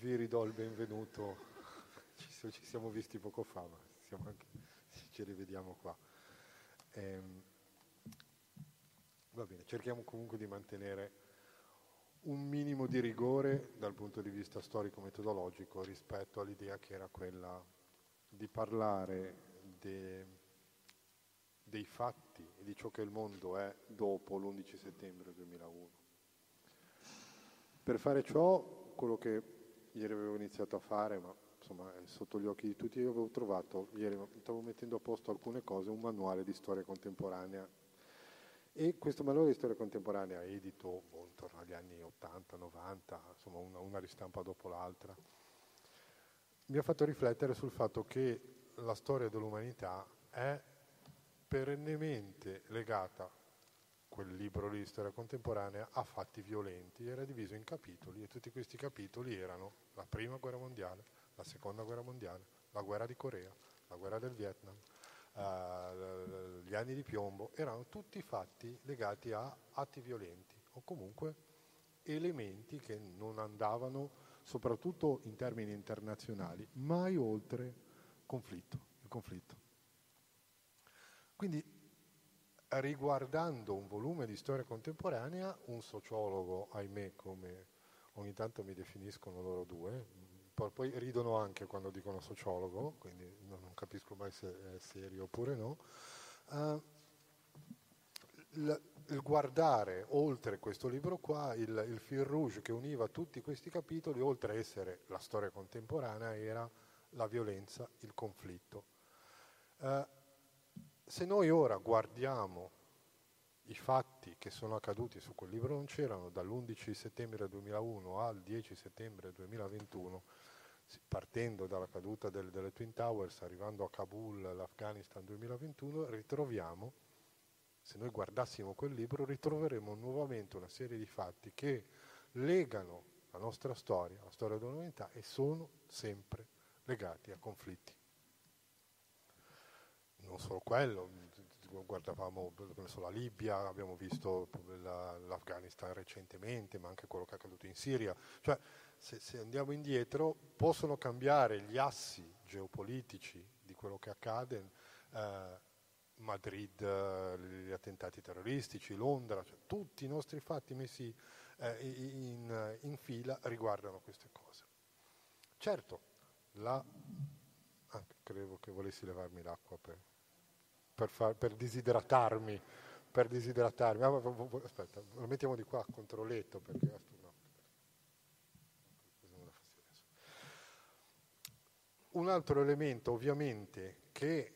vi ridò il benvenuto, ci, ci siamo visti poco fa, ma anche, ci rivediamo qua. Ehm, va bene, cerchiamo comunque di mantenere un minimo di rigore dal punto di vista storico-metodologico rispetto all'idea che era quella di parlare de, dei fatti e di ciò che il mondo è dopo l'11 settembre 2001. Per fare ciò, quello che ieri avevo iniziato a fare, ma insomma è sotto gli occhi di tutti, io avevo trovato, ieri stavo mettendo a posto alcune cose, un manuale di storia contemporanea. E questo manuale di storia contemporanea, edito boh, intorno agli anni 80, 90, insomma una, una ristampa dopo l'altra, mi ha fatto riflettere sul fatto che la storia dell'umanità è perennemente legata quel libro lì, storia contemporanea, a fatti violenti, era diviso in capitoli e tutti questi capitoli erano la prima guerra mondiale, la seconda guerra mondiale, la guerra di Corea, la guerra del Vietnam, eh, gli anni di piombo, erano tutti fatti legati a atti violenti o comunque elementi che non andavano, soprattutto in termini internazionali, mai oltre conflitto, il conflitto. Quindi riguardando un volume di storia contemporanea, un sociologo, ahimè, come ogni tanto mi definiscono loro due, poi ridono anche quando dicono sociologo, quindi non capisco mai se è serio oppure no, uh, il, il, guardare oltre questo libro qua, il, il fil rouge che univa tutti questi capitoli, oltre a essere la storia contemporanea, era la violenza, il conflitto. Uh, se noi ora guardiamo i fatti che sono accaduti su quel libro non c'erano dall'11 settembre 2001 al 10 settembre 2021, partendo dalla caduta del, delle Twin Towers, arrivando a Kabul, l'Afghanistan 2021, ritroviamo, se noi guardassimo quel libro, ritroveremo nuovamente una serie di fatti che legano la nostra storia, la storia dell'umanità e sono sempre legati a conflitti non solo quello, guardavamo la Libia, abbiamo visto l'Afghanistan recentemente, ma anche quello che è accaduto in Siria. Cioè, se, se, andiamo indietro, possono cambiare gli assi geopolitici di quello che accade, eh, Madrid, gli attentati terroristici, Londra, cioè, tutti i nostri fatti messi eh, in, in, fila riguardano queste cose. Certo, la... Ah, credevo che volessi levarmi l'acqua per per, far, per disidratarmi, per disidratarmi. Ah, aspetta, lo mettiamo di qua contro il letto perché... Un altro elemento ovviamente che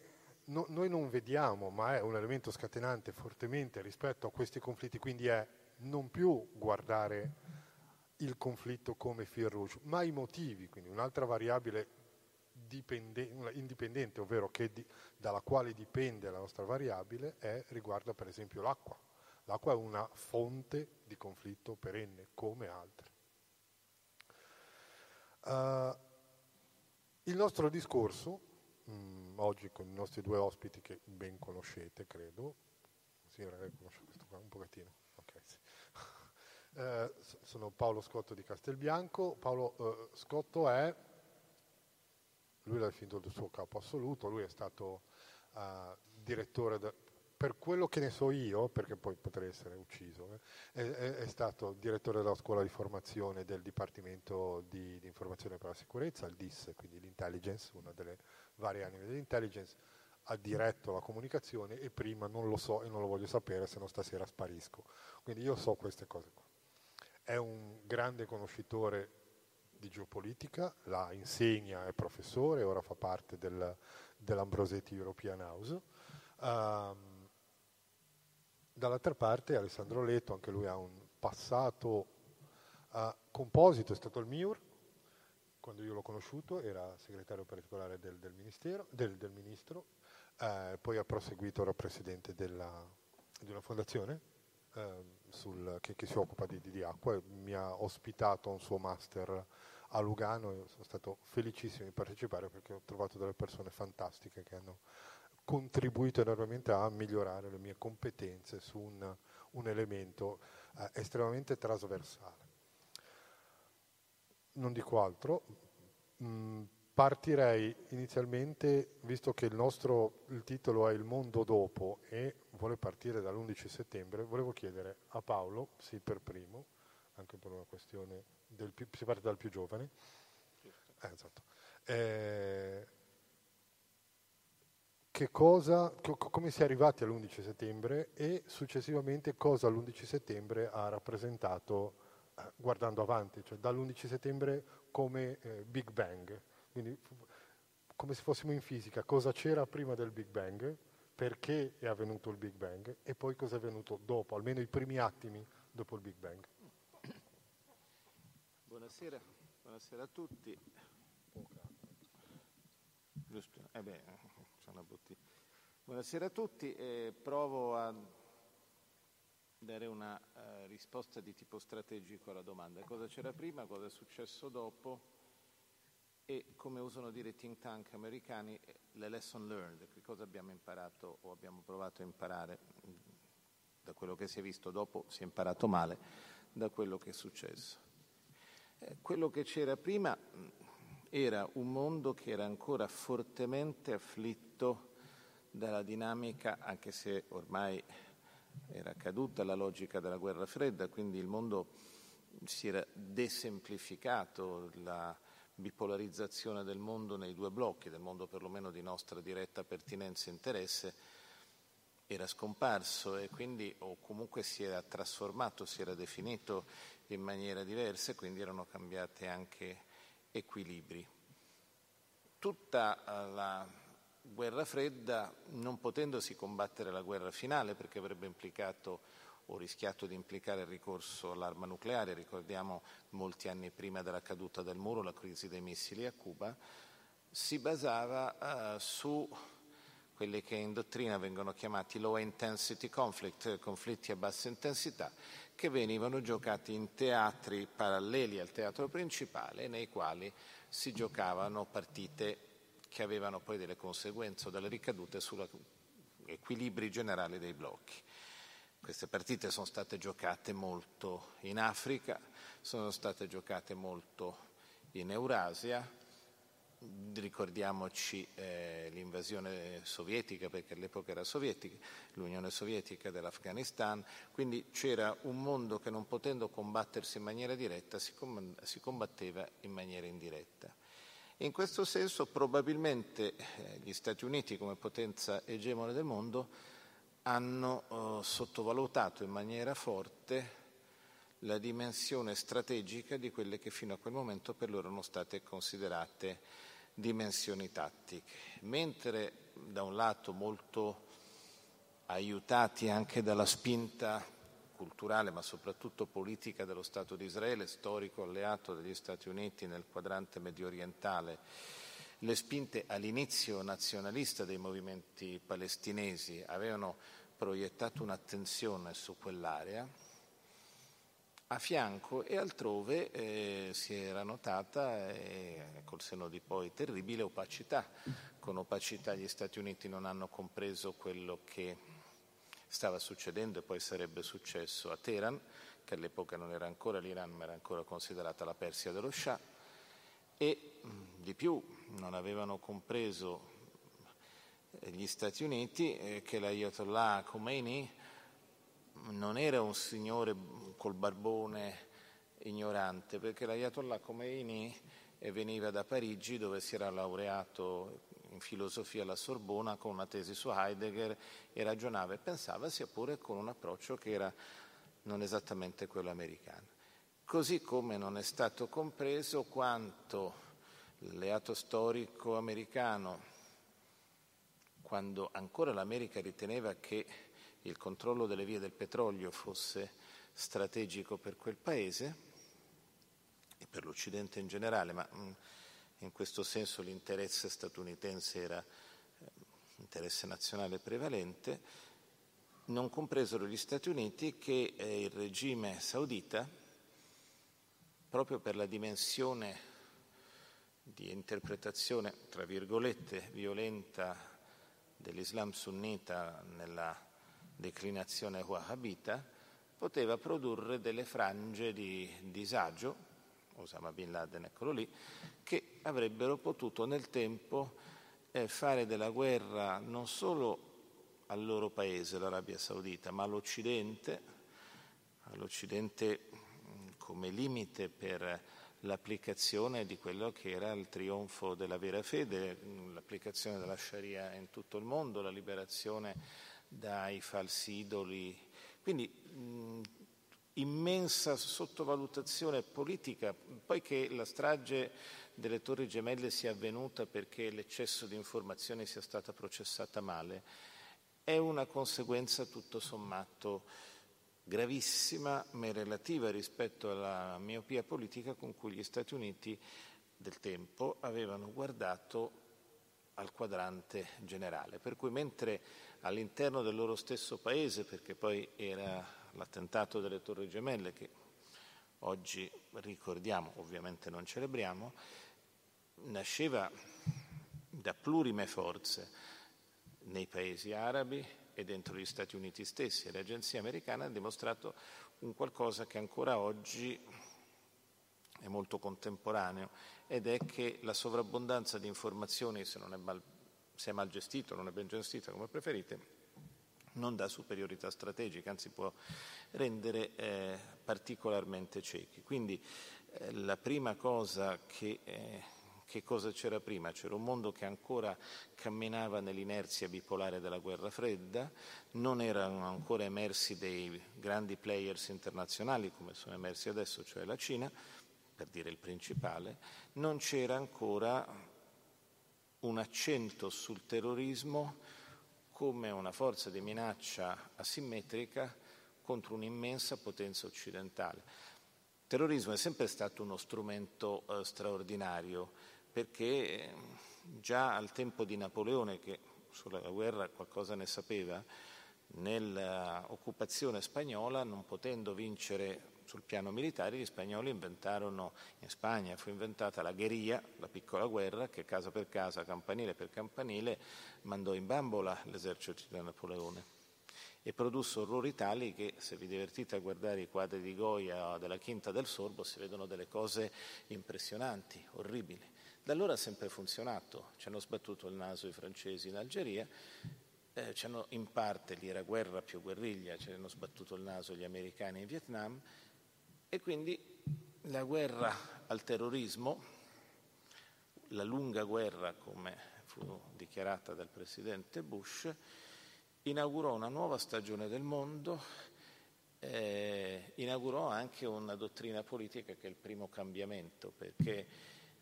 no, noi non vediamo, ma è un elemento scatenante fortemente rispetto a questi conflitti, quindi è non più guardare il conflitto come fil rouge, ma i motivi, quindi un'altra variabile indipendente, ovvero di, dalla quale dipende la nostra variabile, è, riguarda per esempio l'acqua. L'acqua è una fonte di conflitto perenne, come altre. Uh, il nostro discorso, mh, mm, oggi con i nostri due ospiti che ben conoscete, credo, sì, conosce questo qua un pochettino, okay, sì. uh, sono Paolo Scotto di Castelbianco. Paolo uh, Scotto è lui l'ha definito il suo capo assoluto, lui è stato uh, direttore, de, per quello che ne so io, perché poi potrei essere ucciso, eh, è, è, stato direttore della scuola di formazione del Dipartimento di, di, Informazione per la Sicurezza, il DIS, quindi l'intelligence, una delle varie anime dell'intelligence, ha diretto la comunicazione e prima non lo so e non lo voglio sapere, se no stasera sparisco. Quindi io so queste cose qua. È un grande conoscitore di geopolitica, la insegna, è professore, ora fa parte del, dell'Ambrosetti European House. Um, dall'altra parte Alessandro Leto, anche lui ha un passato uh, composito, è stato il MIUR, quando io l'ho conosciuto era segretario particolare del, del, del, del ministro, eh, poi ha proseguito, ora presidente della, di una fondazione eh, sul, che, che, si occupa di, di, acqua e mi ha ospitato un suo master a Lugano e sono stato felicissimo di partecipare perché ho trovato delle persone fantastiche che hanno contribuito enormemente a migliorare le mie competenze su un, un elemento eh, estremamente trasversale. non dico altro. Mm, partirei inizialmente, visto che il nostro il titolo è Il mondo dopo e vuole partire dall'11 settembre, volevo chiedere a Paolo, sì per primo, anche per una questione del più, si parte dal più giovane. Eh, esatto. eh, che cosa, come si è arrivati all'11 settembre e successivamente cosa l'11 settembre ha rappresentato eh, guardando avanti, cioè dall'11 settembre come eh, Big Bang, quindi come se fossimo in fisica, cosa c'era prima del Big Bang, perché è avvenuto il Big Bang e poi cosa è avvenuto dopo, almeno i primi attimi dopo il Big Bang. Buonasera, buonasera a tutti. Eh beh. Buonasera a tutti, eh, provo a dare una uh, risposta di tipo strategico alla domanda. Cosa c'era prima, cosa è successo dopo e come usano dire i think tank americani le lesson learned, che cosa abbiamo imparato o abbiamo provato a imparare da quello che si è visto dopo, si è imparato male, da quello che è successo. Quello che c'era prima era un mondo che era ancora fortemente afflitto dalla dinamica, anche se ormai era caduta la logica della guerra fredda, quindi il mondo si era desemplificato, la bipolarizzazione del mondo nei due blocchi, del mondo perlomeno di nostra diretta pertinenza e interesse, era scomparso e quindi o comunque si era trasformato, si era definito in maniera diversa e quindi erano cambiate anche equilibri. Tutta eh, la guerra fredda, non potendosi combattere la guerra finale, perché avrebbe implicato o rischiato di implicare il ricorso all'arma nucleare, ricordiamo molti anni prima della caduta del muro, la crisi dei missili a Cuba, si basava uh, su quelli che in dottrina vengono chiamati low intensity conflict, conflitti a bassa intensità, che venivano giocati in teatri paralleli al teatro principale, nei quali si giocavano partite che avevano poi delle conseguenze o delle ricadute sugli equilibri generali dei blocchi. Queste partite sono state giocate molto in Africa, sono state giocate molto in Eurasia, ricordiamoci eh, l'invasione sovietica, perché all'epoca era sovietica, l'Unione Sovietica dell'Afghanistan, quindi c'era un mondo che non potendo combattersi in maniera diretta si, com- si combatteva in maniera indiretta. In questo senso probabilmente eh, gli Stati Uniti come potenza egemone del mondo hanno eh, sottovalutato in maniera forte la dimensione strategica di quelle che fino a quel momento per loro erano state considerate dimensioni tattiche, mentre da un lato molto aiutati anche dalla spinta culturale ma soprattutto politica dello Stato di Israele, storico alleato degli Stati Uniti nel quadrante medio orientale, le spinte all'inizio nazionalista dei movimenti palestinesi avevano proiettato un'attenzione su quell'area, a fianco e altrove eh, si era notata, eh, col seno di poi, terribile opacità. Con opacità gli Stati Uniti non hanno compreso quello che stava succedendo e poi sarebbe successo a Teheran, che all'epoca non era ancora l'Iran ma era ancora considerata la Persia dello Shah, e di più non avevano compreso eh, gli Stati Uniti eh, che l'Ayatollah Khomeini non era un signore col barbone ignorante, perché l'Ayatollah Khomeini veniva da Parigi dove si era laureato in filosofia alla Sorbona con una tesi su Heidegger e ragionava e pensava sia pure con un approccio che era non esattamente quello americano. Così come non è stato compreso quanto l'alleato storico americano, quando ancora l'America riteneva che il controllo delle vie del petrolio fosse strategico per quel paese e per l'Occidente in generale, ma mm, in questo senso l'interesse statunitense era eh, interesse nazionale prevalente, non compresero gli Stati Uniti che eh, il regime saudita, proprio per la dimensione di interpretazione, tra virgolette, violenta dell'Islam sunnita nella declinazione wahhabita, poteva produrre delle frange di disagio Osama Bin Laden, eccolo lì, che avrebbero potuto nel tempo eh, fare della guerra non solo al loro paese, l'Arabia Saudita, ma all'Occidente, all'Occidente come limite per l'applicazione di quello che era il trionfo della vera fede, l'applicazione della Sharia in tutto il mondo, la liberazione dai falsi idoli. Quindi mh, immensa sottovalutazione politica, poiché la strage delle Torri Gemelle sia avvenuta perché l'eccesso di informazioni sia stata processata male, è una conseguenza tutto sommato gravissima ma relativa rispetto alla miopia politica con cui gli Stati Uniti del tempo avevano guardato al quadrante generale. Per cui mentre all'interno del loro stesso paese, perché poi era l'attentato delle Torri Gemelle che oggi ricordiamo, ovviamente non celebriamo, nasceva da plurime forze nei paesi arabi e dentro gli Stati Uniti stessi. Le agenzie americane hanno dimostrato un qualcosa che ancora oggi è molto contemporaneo ed è che la sovrabbondanza di informazioni, se, è mal, se è mal gestito, non è ben gestita come preferite, non dà superiorità strategica, anzi può rendere eh, particolarmente ciechi. Quindi eh, la prima cosa che eh, che cosa c'era prima? C'era un mondo che ancora camminava nell'inerzia bipolare della guerra fredda, non erano ancora emersi dei grandi players internazionali come sono emersi adesso, cioè la Cina, per dire il principale, non c'era ancora un accento sul terrorismo come una forza di minaccia asimmetrica contro un'immensa potenza occidentale. Il terrorismo è sempre stato uno strumento eh, straordinario perché ehm, già al tempo di Napoleone, che sulla guerra qualcosa ne sapeva, nell'occupazione spagnola, non potendo vincere sul piano militare, gli spagnoli inventarono, in Spagna fu inventata la guerriglia, la piccola guerra, che casa per casa, campanile per campanile, mandò in bambola l'esercito di Napoleone e produsse orrori tali che se vi divertite a guardare i quadri di Goya della Quinta del Sorbo si vedono delle cose impressionanti, orribili. Da allora ha sempre funzionato, ci hanno sbattuto il naso i francesi in Algeria, eh, ci in parte, lì era guerra più guerriglia, ci hanno sbattuto il naso gli americani in Vietnam e quindi la guerra al terrorismo, la lunga guerra come fu dichiarata dal presidente Bush, inaugurò una nuova stagione del mondo, eh, inaugurò anche una dottrina politica che è il primo cambiamento, perché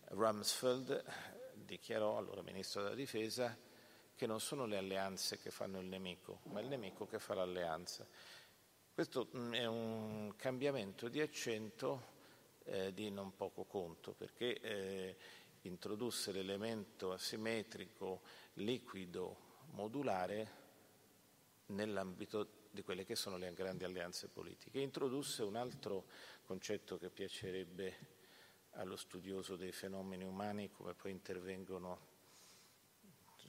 Rumsfeld dichiarò, allora ministro della difesa, che non sono le alleanze che fanno il nemico, ma il nemico che fa l'alleanza. Questo mm, è un cambiamento di accento eh, di non poco conto, perché eh, introdusse l'elemento asimmetrico, liquido, modulare nell'ambito di quelle che sono le grandi alleanze politiche. Introdusse un altro concetto che piacerebbe allo studioso dei fenomeni umani come poi intervengono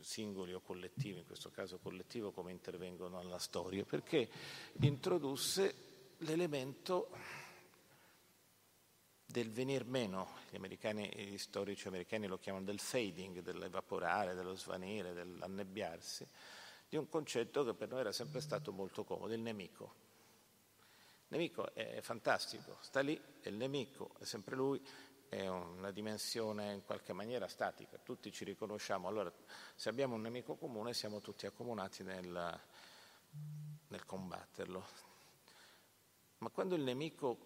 singoli o collettivi, in questo caso collettivo, come intervengono alla storia, perché introdusse l'elemento del venir meno, gli, gli storici americani lo chiamano del fading, dell'evaporare, dello svanire, dell'annebbiarsi, di un concetto che per noi era sempre stato molto comodo, il nemico. Il nemico è fantastico, sta lì, è il nemico, è sempre lui, è una dimensione in qualche maniera statica, tutti ci riconosciamo, allora se abbiamo un nemico comune siamo tutti accomunati nel, nel combatterlo. Ma quando il nemico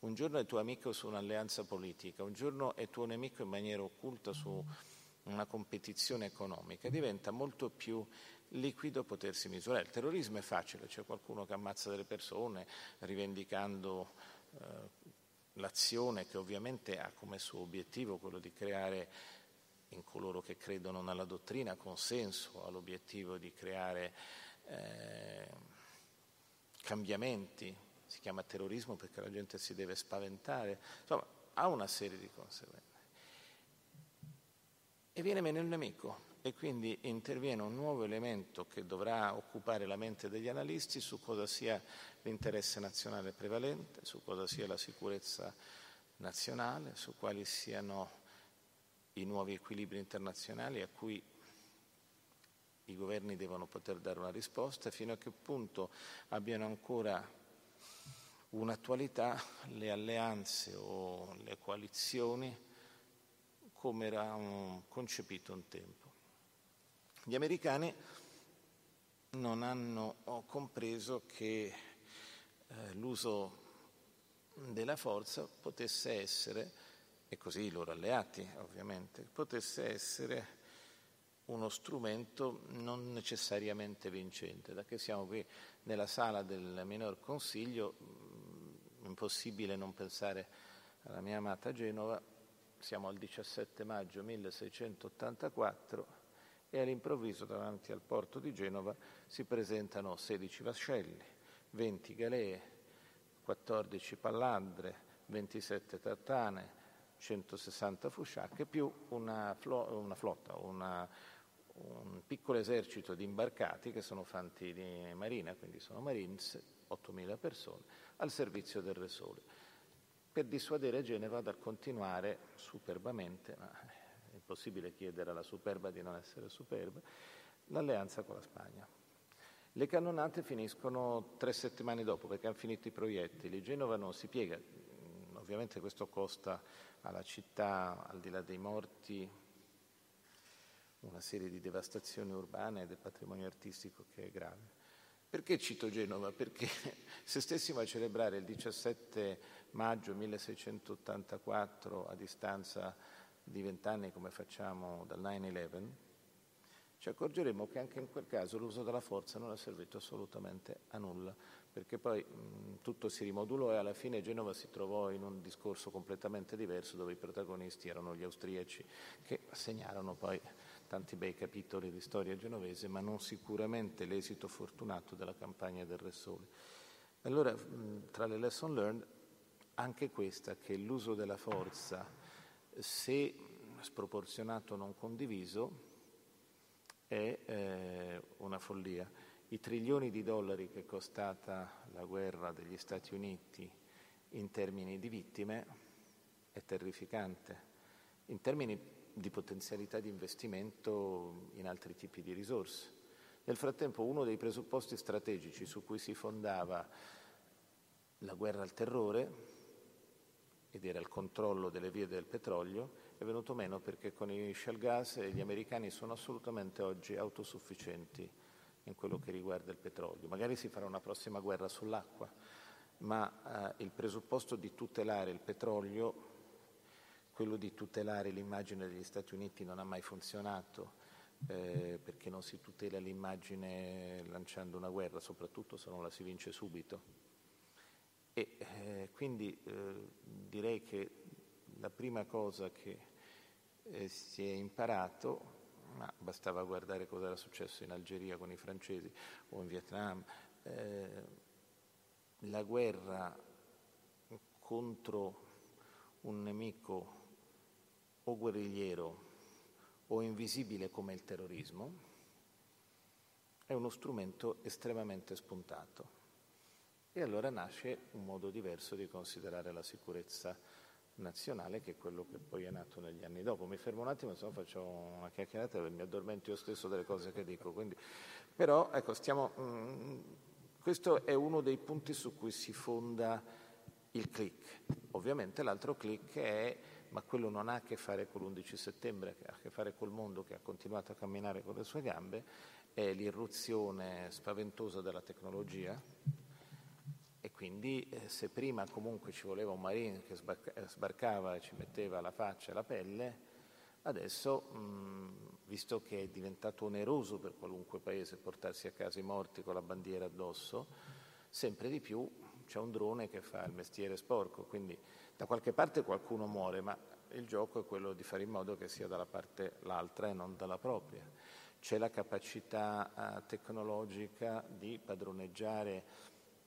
un giorno è tuo amico su un'alleanza politica, un giorno è tuo nemico in maniera occulta su una competizione economica, diventa molto più liquido potersi misurare. Il terrorismo è facile, c'è qualcuno che ammazza delle persone rivendicando eh, l'azione che ovviamente ha come suo obiettivo quello di creare in coloro che credono nella dottrina consenso, ha l'obiettivo di creare eh, cambiamenti, si chiama terrorismo perché la gente si deve spaventare, insomma ha una serie di conseguenze. E viene meno il nemico e quindi interviene un nuovo elemento che dovrà occupare la mente degli analisti su cosa sia l'interesse nazionale prevalente, su cosa sia la sicurezza nazionale, su quali siano i nuovi equilibri internazionali a cui i governi devono poter dare una risposta, fino a che punto abbiano ancora un'attualità le alleanze o le coalizioni come era concepito un tempo. Gli americani non hanno compreso che eh, l'uso della forza potesse essere, e così i loro alleati ovviamente, potesse essere uno strumento non necessariamente vincente. Da che siamo qui nella sala del minor consiglio, mh, impossibile non pensare alla mia amata Genova, siamo al 17 maggio 1684 e all'improvviso davanti al porto di Genova si presentano 16 vascelli, 20 galee, 14 pallandre, 27 tartane, 160 fusciacche più una, flo- una flotta, una, un piccolo esercito di imbarcati che sono fanti di marina, quindi sono marines, 8.000 persone, al servizio del Re Sole, per dissuadere Genova dal continuare superbamente, ma è impossibile chiedere alla superba di non essere superba, l'alleanza con la Spagna. Le cannonate finiscono tre settimane dopo perché hanno finito i proiettili, Genova non si piega, ovviamente questo costa alla città, al di là dei morti, una serie di devastazioni urbane e del patrimonio artistico che è grave. Perché cito Genova? Perché se stessimo a celebrare il 17 maggio 1684 a distanza di vent'anni come facciamo dal 9-11, ci accorgeremo che anche in quel caso l'uso della forza non è servito assolutamente a nulla, perché poi mh, tutto si rimodulò e alla fine Genova si trovò in un discorso completamente diverso dove i protagonisti erano gli austriaci che segnarono poi tanti bei capitoli di storia genovese, ma non sicuramente l'esito fortunato della campagna del Re Sole. Allora, tra le lesson learned, anche questa, che l'uso della forza, se sproporzionato o non condiviso, è eh, una follia. I trilioni di dollari che è costata la guerra degli Stati Uniti in termini di vittime è terrificante. In termini di potenzialità di investimento in altri tipi di risorse. Nel frattempo uno dei presupposti strategici su cui si fondava la guerra al terrore, ed era il controllo delle vie del petrolio, è venuto meno perché con i shell gas gli americani sono assolutamente oggi autosufficienti in quello che riguarda il petrolio. Magari si farà una prossima guerra sull'acqua, ma eh, il presupposto di tutelare il petrolio quello di tutelare l'immagine degli Stati Uniti non ha mai funzionato eh, perché non si tutela l'immagine lanciando una guerra, soprattutto se non la si vince subito. E eh, quindi eh, direi che la prima cosa che si è imparato, ma bastava guardare cosa era successo in Algeria con i francesi o in Vietnam, eh, la guerra contro un nemico o guerrigliero o invisibile come il terrorismo, è uno strumento estremamente spuntato. E allora nasce un modo diverso di considerare la sicurezza nazionale, che è quello che poi è nato negli anni dopo. Mi fermo un attimo, se no faccio una chiacchierata e mi addormento io stesso delle cose che dico. Quindi, però, ecco, stiamo, mh, mm, questo è uno dei punti su cui si fonda il click. Ovviamente l'altro click è ma quello non ha a che fare con l'11 settembre, ha a che fare col mondo che ha continuato a camminare con le sue gambe, è l'irruzione spaventosa della tecnologia e quindi eh, se prima comunque ci voleva un marine che sbarca, eh, sbarcava e ci metteva la faccia e la pelle, adesso, mh, visto che è diventato oneroso per qualunque paese portarsi a casa i morti con la bandiera addosso, sempre di più c'è un drone che fa il mestiere sporco, quindi da qualche parte qualcuno muore, ma il gioco è quello di fare in modo che sia dalla parte l'altra e non dalla propria. C'è la capacità uh, tecnologica di padroneggiare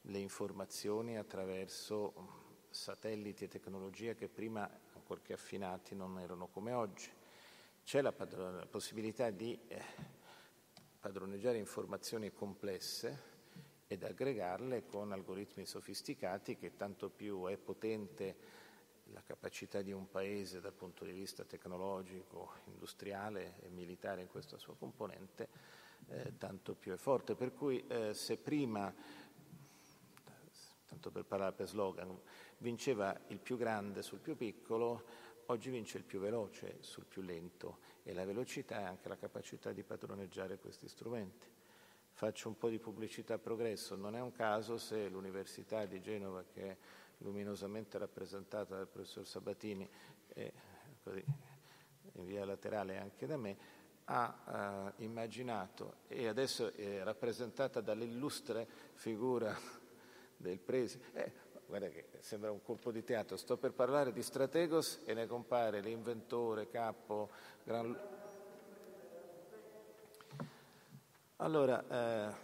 le informazioni attraverso satelliti e tecnologia che prima, ancorché affinati, non erano come oggi. C'è la, la possibilità di eh, padroneggiare informazioni complesse ed aggregarle con algoritmi sofisticati che tanto più è potente la capacità di un paese dal punto di vista tecnologico, industriale e militare in questa sua componente, eh, tanto più è forte. Per cui eh, se prima, tanto per parlare per slogan, vinceva il più grande sul più piccolo, oggi vince il più veloce sul più lento e la velocità è anche la capacità di padroneggiare questi strumenti. Faccio un po' di pubblicità a progresso, non è un caso se l'Università di Genova, che è luminosamente rappresentata dal professor Sabatini e così, in via laterale anche da me, ha eh, immaginato e adesso è rappresentata dall'illustre figura del presidente. Eh, guarda che sembra un colpo di teatro, sto per parlare di Strategos e ne compare l'inventore, capo, gran... Allora, eh,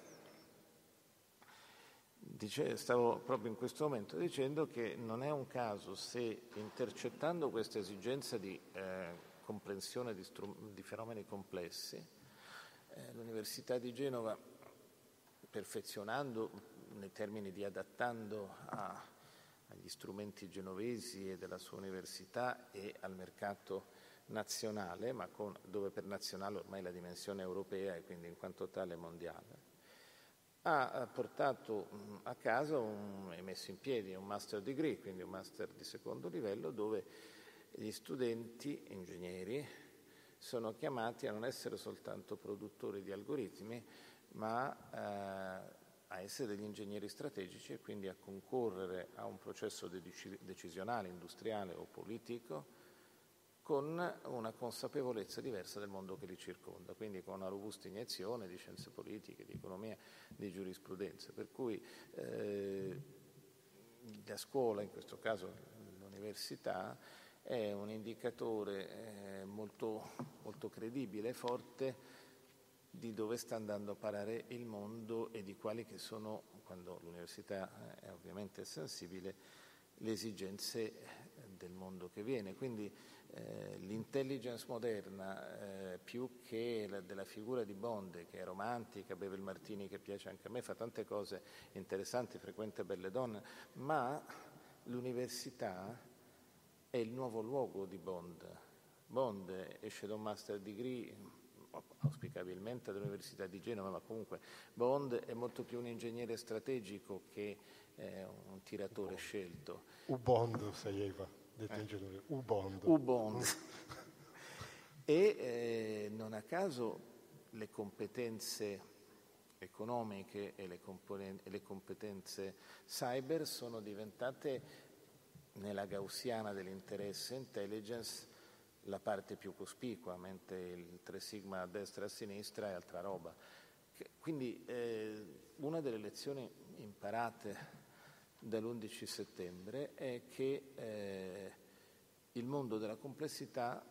dice, stavo proprio in questo momento dicendo che non è un caso se intercettando questa esigenza di eh, comprensione di, strum- di, fenomeni complessi, eh, l'Università di Genova, perfezionando nei termini di adattando a, agli strumenti genovesi e della sua università e al mercato nazionale, ma con, dove per nazionale ormai la dimensione europea e quindi in quanto tale mondiale, ha portato a casa e messo in piedi un master degree, quindi un master di secondo livello, dove gli studenti ingegneri sono chiamati a non essere soltanto produttori di algoritmi, ma eh, a essere degli ingegneri strategici e quindi a concorrere a un processo decisionale, industriale o politico con una consapevolezza diversa del mondo che li circonda, quindi con una robusta iniezione di scienze politiche, di economia, di giurisprudenza. Per cui eh, la scuola, in questo caso l'università, è un indicatore eh, molto, molto credibile e forte di dove sta andando a parare il mondo e di quali che sono, quando l'università è ovviamente sensibile, le esigenze del mondo che viene. Quindi eh, l'intelligence moderna, eh, più che la, della figura di Bond, che è romantica, beve il martini che piace anche a me, fa tante cose interessanti, frequenta belle donne, ma l'università è il nuovo luogo di Bond. Bond esce da un master degree, auspicabilmente dall'Università di Genova, ma comunque Bond è molto più un ingegnere strategico che eh, un tiratore scelto. U-Bond, Eva, detto eh. ingegnere, U-Bond. U-Bond. e eh, non a caso le competenze economiche e le, e le competenze cyber sono diventate nella gaussiana dell'interesse intelligence la parte più cospicua, mentre il 3 sigma a destra e a sinistra è altra roba. Quindi eh, una delle lezioni imparate dall'11 settembre è che eh, il mondo della complessità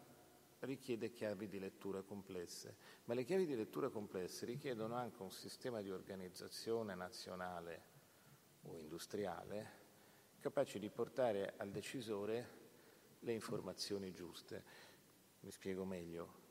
richiede chiavi di lettura complesse, ma le chiavi di lettura complesse richiedono anche un sistema di organizzazione nazionale o industriale capace di portare al decisore le informazioni giuste. Mi spiego meglio.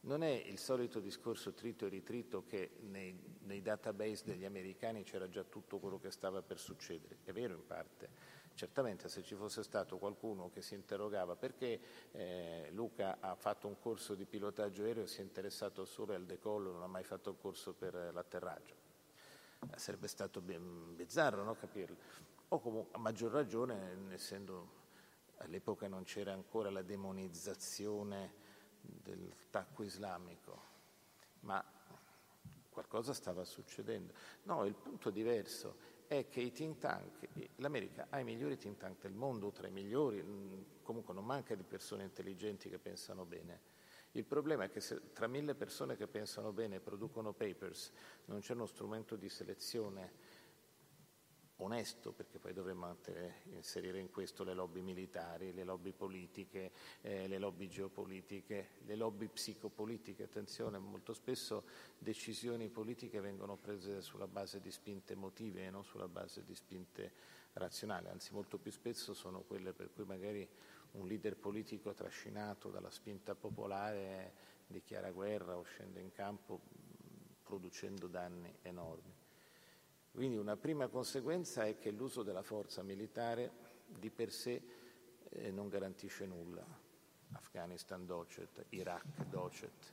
Non è il solito discorso trito e ritrito che nei, nei, database degli americani c'era già tutto quello che stava per succedere. È vero in parte. Certamente se ci fosse stato qualcuno che si interrogava perché eh, Luca ha fatto un corso di pilotaggio aereo e si è interessato solo al decollo, non ha mai fatto il corso per l'atterraggio. Eh, sarebbe stato bizzarro no, capirlo o comunque a maggior ragione essendo all'epoca non c'era ancora la demonizzazione del tacco islamico, ma qualcosa stava succedendo. No, il punto diverso è che i think tank, l'America ha i migliori think tank del mondo, tra i migliori, mm, comunque non manca di persone intelligenti che pensano bene. Il problema è che se tra mille persone che pensano bene e producono papers non c'è uno strumento di selezione onesto, perché poi dovremmo inserire in questo le lobby militari, le lobby politiche, eh, le lobby geopolitiche, le lobby psicopolitiche. Attenzione, molto spesso decisioni politiche vengono prese sulla base di spinte emotive e non sulla base di spinte razionali, anzi molto più spesso sono quelle per cui magari un leader politico trascinato dalla spinta popolare dichiara guerra o scende in campo producendo danni enormi. Quindi una prima conseguenza è che l'uso della forza militare di per sé eh, non garantisce nulla. Afghanistan docet, Iraq docet.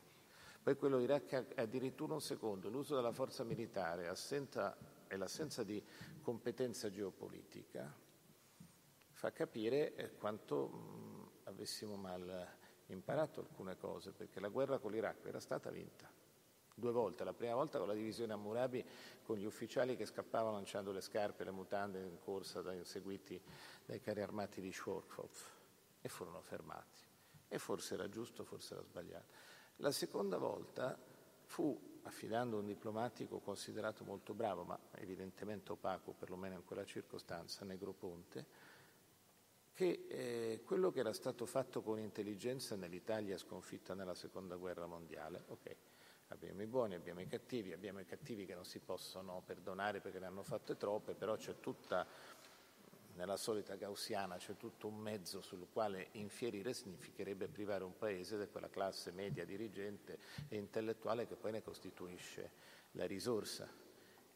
Poi quello Iraq è addirittura un secondo, l'uso della forza militare assenta, e l'assenza di competenza geopolitica fa capire eh, quanto mh, avessimo mal imparato alcune cose, perché la guerra con l'Iraq era stata vinta due volte, la prima volta con la divisione a Murabi con gli ufficiali che scappavano lanciando le scarpe e le mutande in corsa dai, seguiti dai carri armati di Schwarzkopf e furono fermati. E forse era giusto, forse era sbagliato. La seconda volta fu, affidando un diplomatico considerato molto bravo, ma evidentemente opaco, perlomeno in quella circostanza, Negroponte, che eh, quello che era stato fatto con intelligenza nell'Italia sconfitta nella seconda guerra mondiale, ok, abbiamo i buoni, abbiamo i cattivi, abbiamo i cattivi che non si possono perdonare perché ne hanno fatte troppe, però c'è tutta, nella solita gaussiana, c'è tutto un mezzo sul quale infierire significherebbe privare un paese di quella classe media dirigente e intellettuale che poi ne costituisce la risorsa.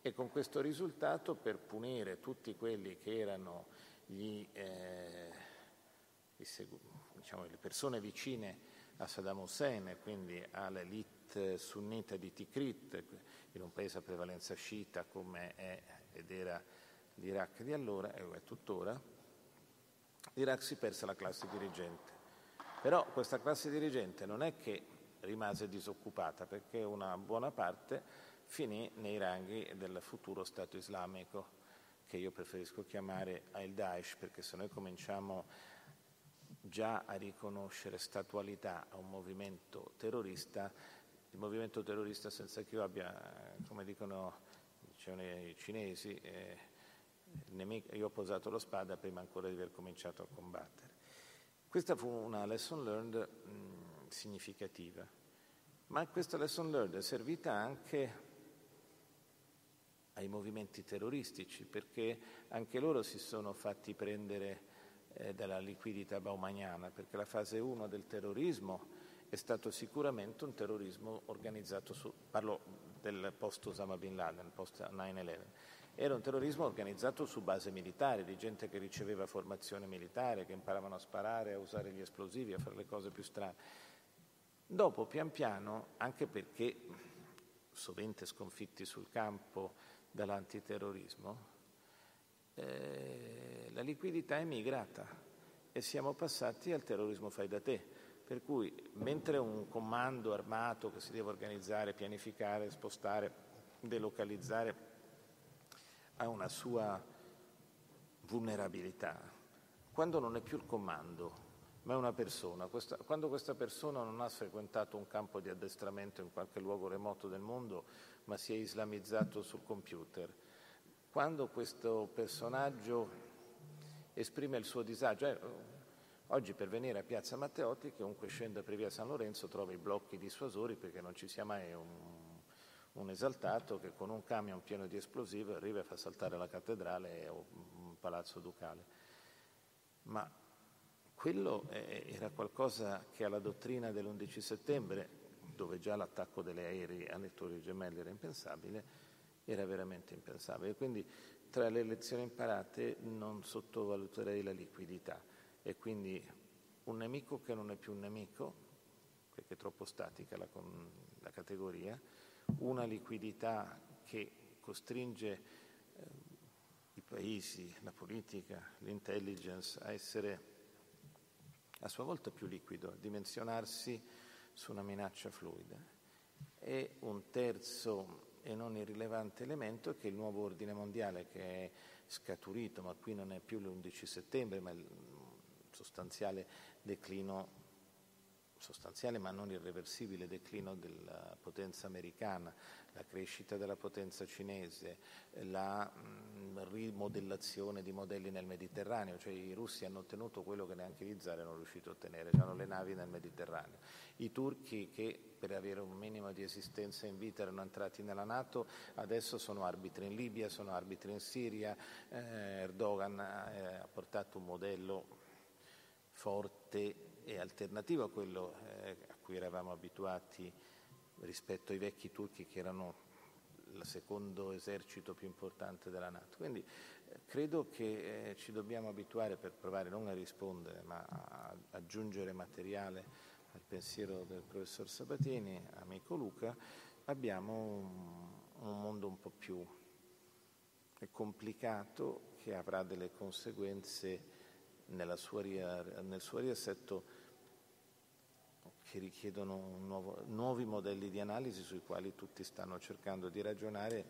E con questo risultato, per punire tutti quelli che erano gli, eh, diciamo, le persone vicine a Saddam Hussein e quindi all'elite sunnita di Tikrit, in un paese a prevalenza sciita come è ed era l'Iraq di allora e è tuttora, l'Iraq si perse la classe dirigente. Però questa classe dirigente non è che rimase disoccupata perché una buona parte finì nei ranghi del futuro Stato islamico che io preferisco chiamare al Daesh perché se noi cominciamo già a riconoscere statualità a un movimento terrorista il movimento terrorista senza che io abbia, come dicono i cinesi, eh, nemico, io ho posato la spada prima ancora di aver cominciato a combattere. Questa fu una lesson learned mh, significativa, ma questa lesson learned è servita anche ai movimenti terroristici, perché anche loro si sono fatti prendere eh, dalla liquidità baumaniana, perché la fase 1 del terrorismo è stato sicuramente un terrorismo organizzato su, parlo del post Osama Bin Laden, post 9-11, era un terrorismo organizzato su base militare, di gente che riceveva formazione militare, che imparavano a sparare, a usare gli esplosivi, a fare le cose più strane. Dopo, pian piano, anche perché sovente sconfitti sul campo dall'antiterrorismo, eh, la liquidità è migrata e siamo passati al terrorismo fai da te. Per cui mentre un comando armato che si deve organizzare, pianificare, spostare, delocalizzare ha una sua vulnerabilità, quando non è più il comando, ma è una persona, questa, quando questa persona non ha frequentato un campo di addestramento in qualche luogo remoto del mondo, ma si è islamizzato sul computer, quando questo personaggio esprime il suo disagio, eh, Oggi per venire a Piazza Matteotti, chiunque scenda per via San Lorenzo trova i blocchi dissuasori perché non ci sia mai un, un esaltato che con un camion pieno di esplosivi arriva e fa saltare la cattedrale o un palazzo ducale. Ma quello era qualcosa che alla dottrina dell'11 settembre, dove già l'attacco delle aerei alle torri gemelle era impensabile, era veramente impensabile. Quindi tra le lezioni imparate non sottovaluterei la liquidità e quindi un nemico che non è più un nemico, perché è troppo statica la, la categoria, una liquidità che costringe eh, i paesi, la politica, l'intelligence a essere a sua volta più liquido, a dimensionarsi su una minaccia fluida. E un terzo e non irrilevante elemento che il nuovo ordine mondiale che è scaturito, ma qui non è più l'11 settembre, ma sostanziale declino sostanziale ma non irreversibile declino della potenza americana, la crescita della potenza cinese, la mh, rimodellazione di modelli nel Mediterraneo, cioè i russi hanno ottenuto quello che neanche gli zar erano riusciti a ottenere, hanno le navi nel Mediterraneo. I turchi che per avere un minimo di esistenza in vita erano entrati nella Nato, adesso sono arbitri in Libia, sono arbitri in Siria, eh, Erdogan eh, ha portato un modello forte e alternativo a quello eh, a cui eravamo abituati rispetto ai vecchi turchi che erano il secondo esercito più importante della Nato. Quindi eh, credo che eh, ci dobbiamo abituare per provare non a rispondere ma a aggiungere materiale al pensiero del professor Sabatini, amico Luca, abbiamo un, un mondo un po' più complicato che avrà delle conseguenze sua, nel suo riassetto che richiedono nuovo, nuovi modelli di analisi sui quali tutti stanno cercando di ragionare,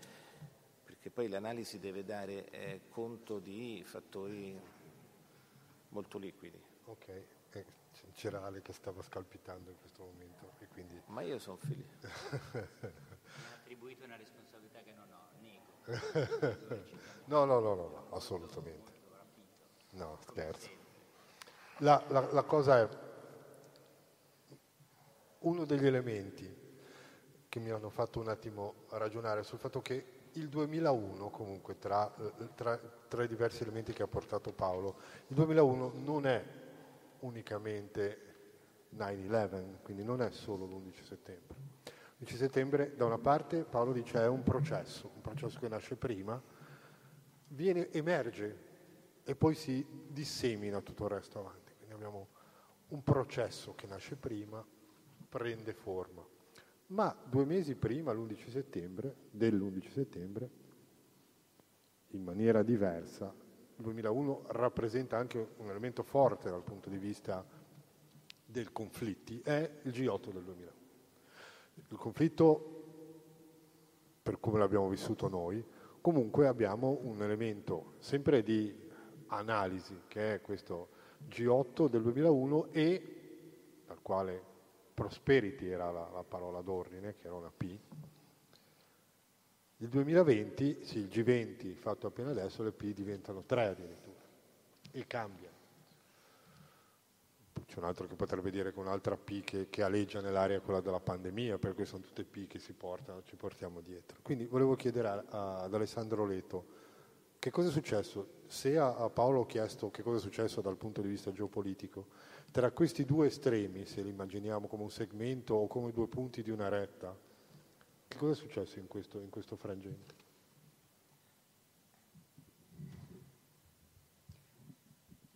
perché poi l'analisi deve dare eh, conto di fattori molto liquidi. Ok, eh, c'era Ale che stava scalpitando in questo momento. E quindi... Ma io sono figlio. Mi ha attribuito una responsabilità che non ho, nego. no, no, no, no, no, assolutamente. No, scherzo. La, la, la cosa è uno degli elementi che mi hanno fatto un attimo ragionare sul fatto che il 2001, comunque tra, tra, tra, i diversi elementi che ha portato Paolo, il 2001 non è unicamente 9-11, quindi non è solo l'11 settembre. L'11 settembre, da una parte, Paolo dice è un processo, un processo che nasce prima, viene, emerge e poi si dissemina tutto il resto avanti. Quindi abbiamo un processo che nasce prima, prende forma. Ma due mesi prima, l'11 settembre, dell'11 settembre, in maniera diversa, il 2001 rappresenta anche un elemento forte dal punto di vista dei conflitti, è il G8 del 2001. Il conflitto, per come l'abbiamo vissuto noi, comunque abbiamo un elemento sempre di analisi, che è questo G8 del 2001 e dal quale prosperity era la, la parola d'ordine, che era una P. Il 2020, sì, il G20 fatto appena adesso, le P diventano tre addirittura e cambiano. C'è un altro che potrebbe dire che un'altra P che, che aleggia nell'area quella della pandemia, perché sono tutte P che si portano, ci portiamo dietro. Quindi volevo chiedere a, a, ad Alessandro Leto che cosa è successo. Se a, Paolo ho chiesto che cosa è successo dal punto di vista geopolitico, tra questi due estremi, se li immaginiamo come un segmento o come due punti di una retta, che cosa è successo in questo, in questo frangente?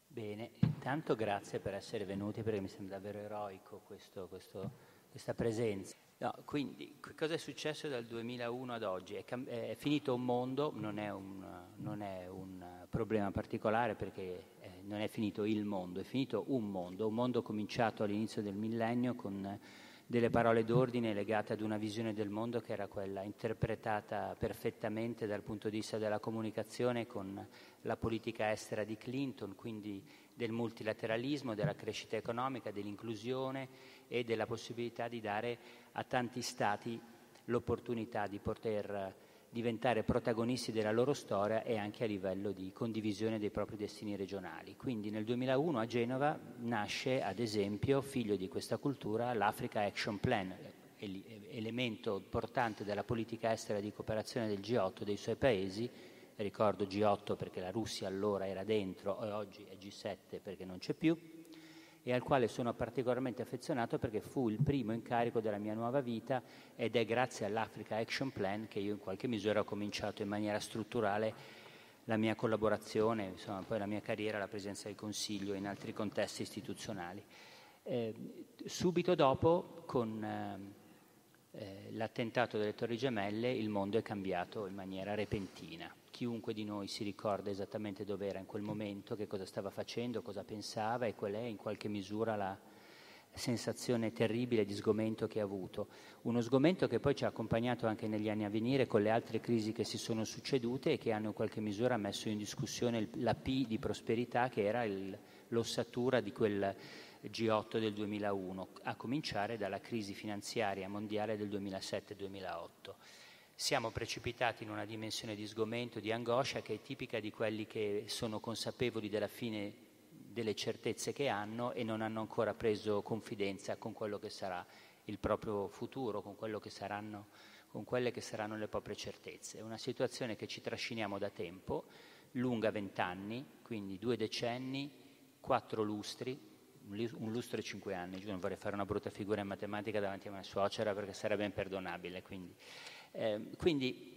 Bene, intanto grazie per essere venuti perché mi sembra davvero eroico questo, questo, questa presenza. No, quindi, cosa è successo dal 2001 ad oggi? È, cam- è finito un mondo, non è un, non è un problema particolare perché eh, non è finito il mondo, è finito un mondo, un mondo cominciato all'inizio del millennio con delle parole d'ordine legate ad una visione del mondo che era quella interpretata perfettamente dal punto di vista della comunicazione con la politica estera di Clinton, quindi del multilateralismo, della crescita economica, dell'inclusione e della possibilità di dare a tanti Stati l'opportunità di poter diventare protagonisti della loro storia e anche a livello di condivisione dei propri destini regionali. Quindi nel 2001 a Genova nasce, ad esempio, figlio di questa cultura, l'Africa Action Plan, elemento importante della politica estera di cooperazione del G8 dei suoi paesi, ricordo G8 perché la Russia allora era dentro e oggi è G7 perché non c'è più, e al quale sono particolarmente affezionato perché fu il primo incarico della mia nuova vita ed è grazie all'Africa Action Plan che io in qualche misura ho cominciato in maniera strutturale la mia collaborazione, insomma, poi la mia carriera alla presenza del Consiglio in altri contesti istituzionali. Eh, subito dopo, con eh, eh l'attentato delle Torri Gemelle, il mondo è cambiato in maniera repentina chiunque di noi si ricorda esattamente dove era in quel momento, che cosa stava facendo, cosa pensava e qual è in qualche misura la sensazione terribile di sgomento che ha avuto. Uno sgomento che poi ci ha accompagnato anche negli anni a venire con le altre crisi che si sono succedute e che hanno in qualche misura messo in discussione la P di prosperità che era il, l'ossatura di quel G8 del 2001, a cominciare dalla crisi finanziaria mondiale del 2007-2008 siamo precipitati in una dimensione di sgomento, di angoscia che è tipica di quelli che sono consapevoli della fine delle certezze che hanno e non hanno ancora preso confidenza con quello che sarà il proprio futuro, con, che saranno, con quelle che saranno le proprie certezze. È una situazione che ci trasciniamo da tempo, lunga vent'anni, quindi due decenni, quattro lustri, un lustro e cinque anni, non vorrei fare una brutta figura in matematica davanti a una suocera perché sarebbe imperdonabile. Quindi. Eh, quindi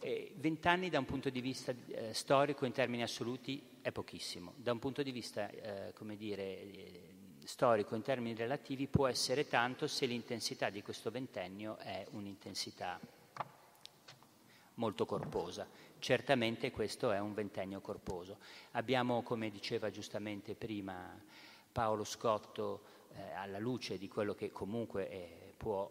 Vent'anni da un punto di vista eh, storico in termini assoluti è pochissimo, da un punto di vista eh, come dire, eh, storico in termini relativi può essere tanto se l'intensità di questo ventennio è un'intensità molto corposa. Certamente questo è un ventennio corposo. Abbiamo, come diceva giustamente prima Paolo Scotto, eh, alla luce di quello che comunque eh, può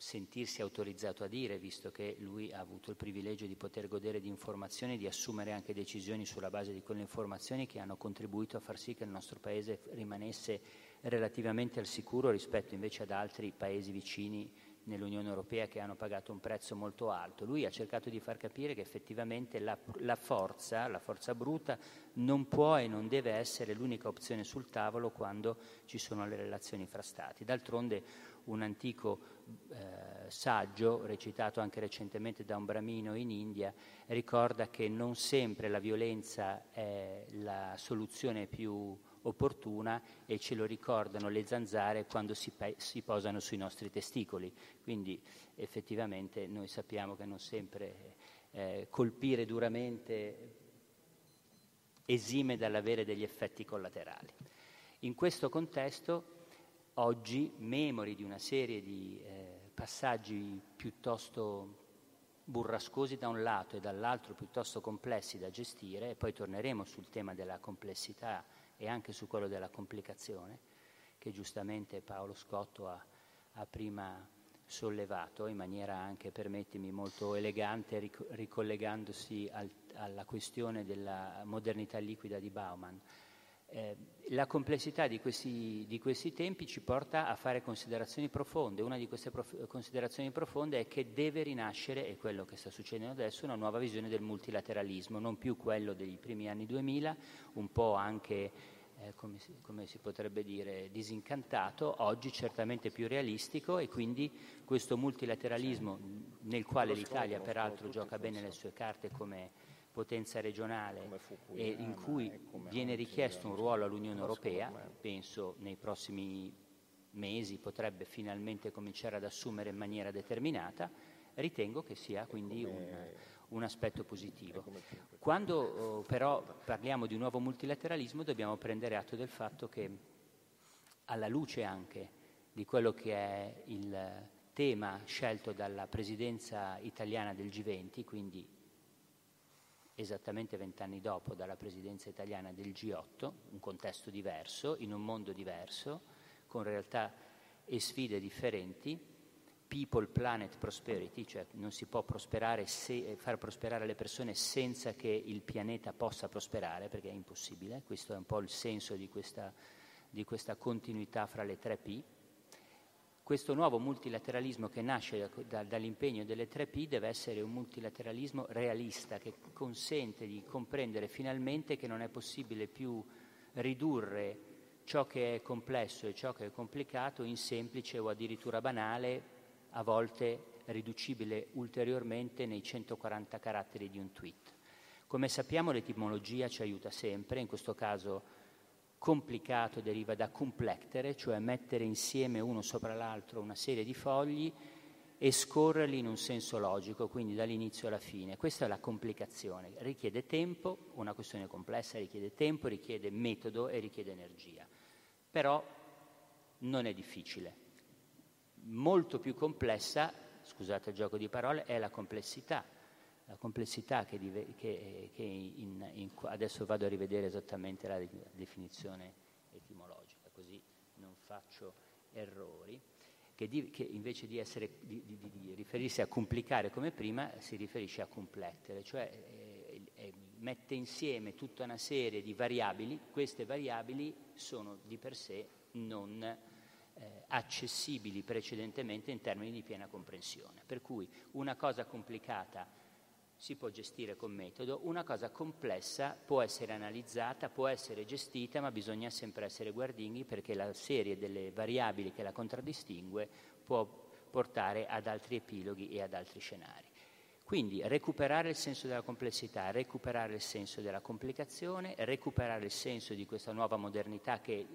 sentirsi autorizzato a dire, visto che lui ha avuto il privilegio di poter godere di informazioni e di assumere anche decisioni sulla base di quelle informazioni che hanno contribuito a far sì che il nostro Paese rimanesse relativamente al sicuro rispetto invece ad altri Paesi vicini nell'Unione Europea che hanno pagato un prezzo molto alto. Lui ha cercato di far capire che effettivamente la, la, forza, la forza bruta, non può e non deve essere l'unica opzione sul tavolo quando ci sono le relazioni fra Stati. D'altronde un antico eh, saggio, recitato anche recentemente da un bramino in India, ricorda che non sempre la violenza è la soluzione più opportuna e ce lo ricordano le zanzare quando si, pe- si posano sui nostri testicoli. Quindi effettivamente noi sappiamo che non sempre eh, colpire duramente esime dall'avere degli effetti collaterali. In questo contesto oggi, memori di una serie di eh, passaggi piuttosto burrascosi da un lato e dall'altro piuttosto complessi da gestire, e poi torneremo sul tema della complessità e anche su quello della complicazione, che giustamente Paolo Scotto ha, ha prima sollevato in maniera anche, permettimi, molto elegante, ric- ricollegandosi al, alla questione della modernità liquida di Bauman. Eh, la complessità di questi, di questi, tempi ci porta a fare considerazioni profonde. Una di queste prof- considerazioni profonde è che deve rinascere, e quello che sta succedendo adesso, una nuova visione del multilateralismo, non più quello dei primi anni 2000, un po' anche, eh, come, si, come si potrebbe dire, disincantato, oggi certamente più realistico e quindi questo multilateralismo nel quale l'Italia peraltro gioca bene le sue carte come potenza regionale e in cui viene richiesto un ruolo all'Unione Europea, penso nei prossimi mesi potrebbe finalmente cominciare ad assumere in maniera determinata, ritengo che sia quindi un, un aspetto positivo. Quando oh, però parliamo di nuovo multilateralismo dobbiamo prendere atto del fatto che alla luce anche di quello che è il tema scelto dalla presidenza italiana del G20, quindi esattamente vent'anni dopo dalla presidenza italiana del G8, un contesto diverso, in un mondo diverso, con realtà e sfide differenti, people, planet, prosperity, cioè non si può prosperare se, far prosperare le persone senza che il pianeta possa prosperare, perché è impossibile, questo è un po' il senso di questa, di questa continuità fra le tre P, questo nuovo multilateralismo che nasce da, da, dall'impegno delle tre P deve essere un multilateralismo realista che consente di comprendere finalmente che non è possibile più ridurre ciò che è complesso e ciò che è complicato in semplice o addirittura banale, a volte riducibile ulteriormente nei 140 caratteri di un tweet. Come sappiamo l'etimologia ci aiuta sempre, in questo caso Complicato deriva da complectere, cioè mettere insieme uno sopra l'altro una serie di fogli e scorrerli in un senso logico, quindi dall'inizio alla fine. Questa è la complicazione. Richiede tempo, una questione complessa richiede tempo, richiede metodo e richiede energia. Però non è difficile. Molto più complessa, scusate il gioco di parole, è la complessità la complessità che, che, che in, in, adesso vado a rivedere esattamente la definizione etimologica, così non faccio errori, che, di, che invece di, essere, di, di, riferirsi a complicare come prima si riferisce a complettere, cioè eh, eh, mette insieme tutta una serie di variabili, queste variabili sono di per sé non eh, accessibili precedentemente in termini di piena comprensione. Per cui una cosa complicata si può gestire con metodo, una cosa complessa può essere analizzata, può essere gestita, ma bisogna sempre essere guardinghi perché la serie delle variabili che la contraddistingue può portare ad altri epiloghi e ad altri scenari. Quindi recuperare il senso della complessità, recuperare il senso della complicazione, recuperare il senso di questa nuova modernità che,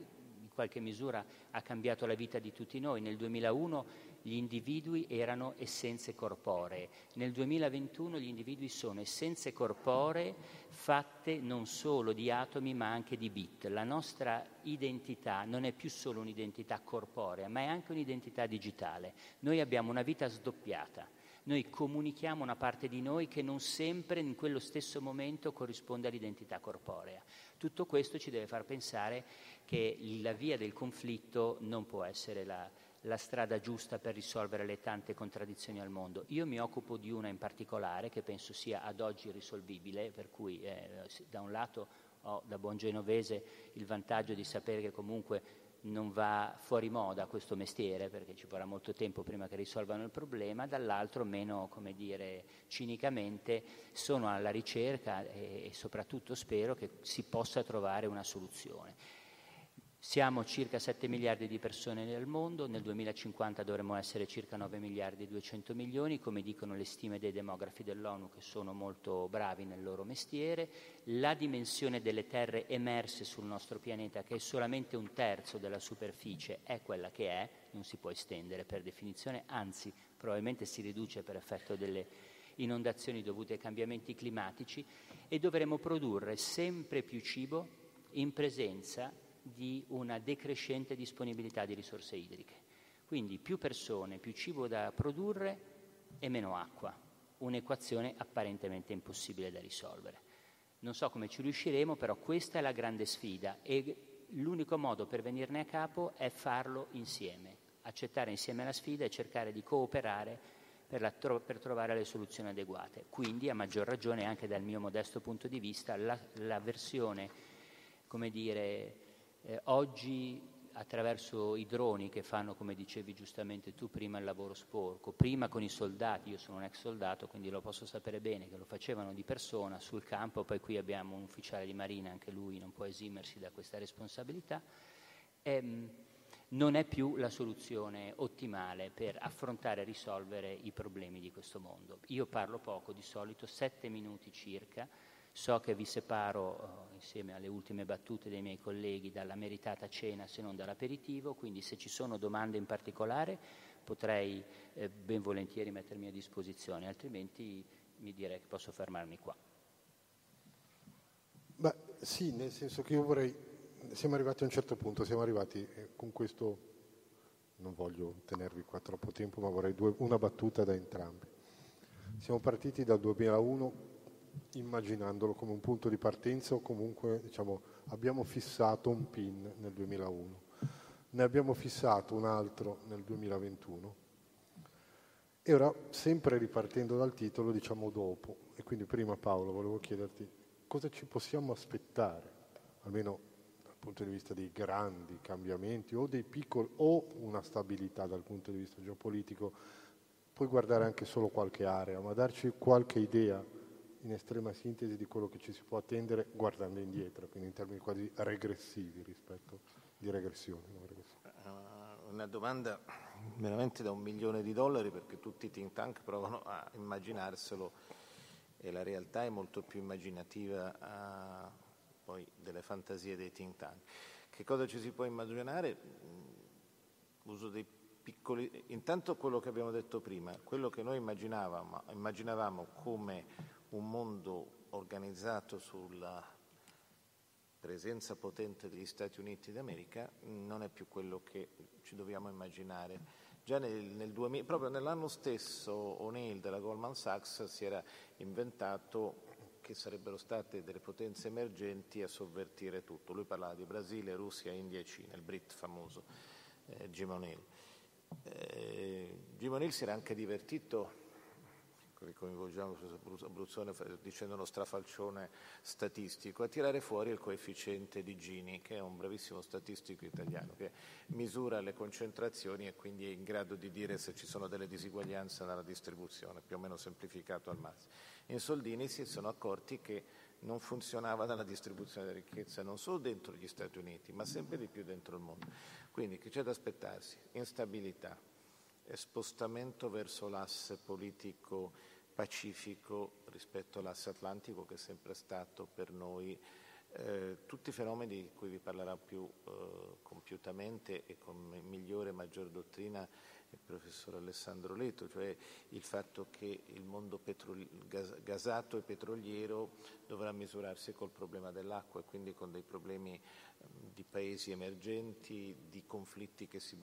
qualche misura ha cambiato la vita di tutti noi. Nel 2001 gli individui erano essenze corporee, nel 2021 gli individui sono essenze corporee fatte non solo di atomi ma anche di bit. La nostra identità non è più solo un'identità corporea, ma è anche un'identità digitale. Noi abbiamo una vita sdoppiata noi comunichiamo una parte di noi che non sempre in quello stesso momento corrisponde all'identità corporea. Tutto questo ci deve far pensare che la via del conflitto non può essere la, la strada giusta per risolvere le tante contraddizioni al mondo. Io mi occupo di una in particolare che penso sia ad oggi risolvibile, per cui eh, da un lato ho da buon genovese il vantaggio di sapere che comunque non va fuori moda questo mestiere perché ci vorrà molto tempo prima che risolvano il problema, dall'altro meno, come dire, cinicamente sono alla ricerca e, e soprattutto spero che si possa trovare una soluzione. Siamo circa 7 miliardi di persone nel mondo, nel 2050 dovremmo essere circa 9 miliardi e 200 milioni, come dicono le stime dei demografi dell'ONU che sono molto bravi nel loro mestiere. La dimensione delle terre emerse sul nostro pianeta, che è solamente un terzo della superficie, è quella che è, non si può estendere per definizione, anzi probabilmente si riduce per effetto delle inondazioni dovute ai cambiamenti climatici e dovremo produrre sempre più cibo in presenza di una decrescente disponibilità di risorse idriche. Quindi più persone, più cibo da produrre e meno acqua. Un'equazione apparentemente impossibile da risolvere. Non so come ci riusciremo, però questa è la grande sfida e l'unico modo per venirne a capo è farlo insieme, accettare insieme la sfida e cercare di cooperare per, tro- per, trovare le soluzioni adeguate. Quindi, a maggior ragione, anche dal mio modesto punto di vista, la, la versione, come dire, eh, oggi attraverso i droni che fanno, come dicevi giustamente tu prima, il lavoro sporco, prima con i soldati, io sono un ex soldato quindi lo posso sapere bene, che lo facevano di persona sul campo, poi qui abbiamo un ufficiale di marina, anche lui non può esimersi da questa responsabilità, ehm, non è più la soluzione ottimale per affrontare e risolvere i problemi di questo mondo. Io parlo poco, di solito sette minuti circa, So che vi separo, eh, insieme alle ultime battute dei miei colleghi, dalla meritata cena se non dall'aperitivo, quindi se ci sono domande in particolare potrei eh, ben volentieri mettermi a disposizione, altrimenti mi direi che posso fermarmi qua. Beh, sì, nel senso che io vorrei, siamo arrivati a un certo punto, siamo arrivati eh, con questo, non voglio tenervi qua troppo tempo, ma vorrei due, una battuta da entrambi. Siamo partiti dal 2001 immaginandolo come un punto di partenza o comunque diciamo, abbiamo fissato un PIN nel 2001, ne abbiamo fissato un altro nel 2021 e ora sempre ripartendo dal titolo diciamo dopo. E quindi prima Paolo volevo chiederti cosa ci possiamo aspettare, almeno dal punto di vista dei grandi cambiamenti o dei piccoli o una stabilità dal punto di vista geopolitico, puoi guardare anche solo qualche area, ma darci qualche idea in estrema sintesi di quello che ci si può attendere guardando indietro, quindi in termini quasi regressivi rispetto di regressione. Uh, una domanda veramente da un milione di dollari perché tutti i think tank provano a immaginarselo e la realtà è molto più immaginativa uh, poi delle fantasie dei think tank. Che cosa ci si può immaginare? Uso dei piccoli... Intanto quello che abbiamo detto prima, quello che noi immaginavamo, immaginavamo come un mondo organizzato sulla presenza potente degli Stati Uniti d'America non è più quello che ci dobbiamo immaginare. Già nel, nel 2000, proprio nell'anno stesso O'Neill della Goldman Sachs si era inventato che sarebbero state delle potenze emergenti a sovvertire tutto. Lui parlava di Brasile, Russia, India e Cina, il Brit famoso eh, Jim O'Neill. Eh, Jim O'Neill si era anche divertito ricoinvolgiamo Abruzzone dicendo uno strafalcione statistico, a tirare fuori il coefficiente di Gini, che è un bravissimo statistico italiano, che misura le concentrazioni e quindi è in grado di dire se ci sono delle disuguaglianze nella distribuzione, più o meno semplificato al massimo. In Soldini si sono accorti che non funzionava nella distribuzione della ricchezza non solo dentro gli Stati Uniti, ma sempre di più dentro il mondo. Quindi che c'è da aspettarsi? Instabilità, spostamento verso l'asse politico pacifico rispetto all'asse atlantico che è sempre stato per noi Eh, tutti i fenomeni di cui vi parlerà più eh, compiutamente e con migliore e maggior dottrina il professor Alessandro Leto, cioè il fatto che il mondo gas- gasato e petroliero dovrà misurarsi col problema dell'acqua e quindi con dei problemi eh, di paesi emergenti, di conflitti che si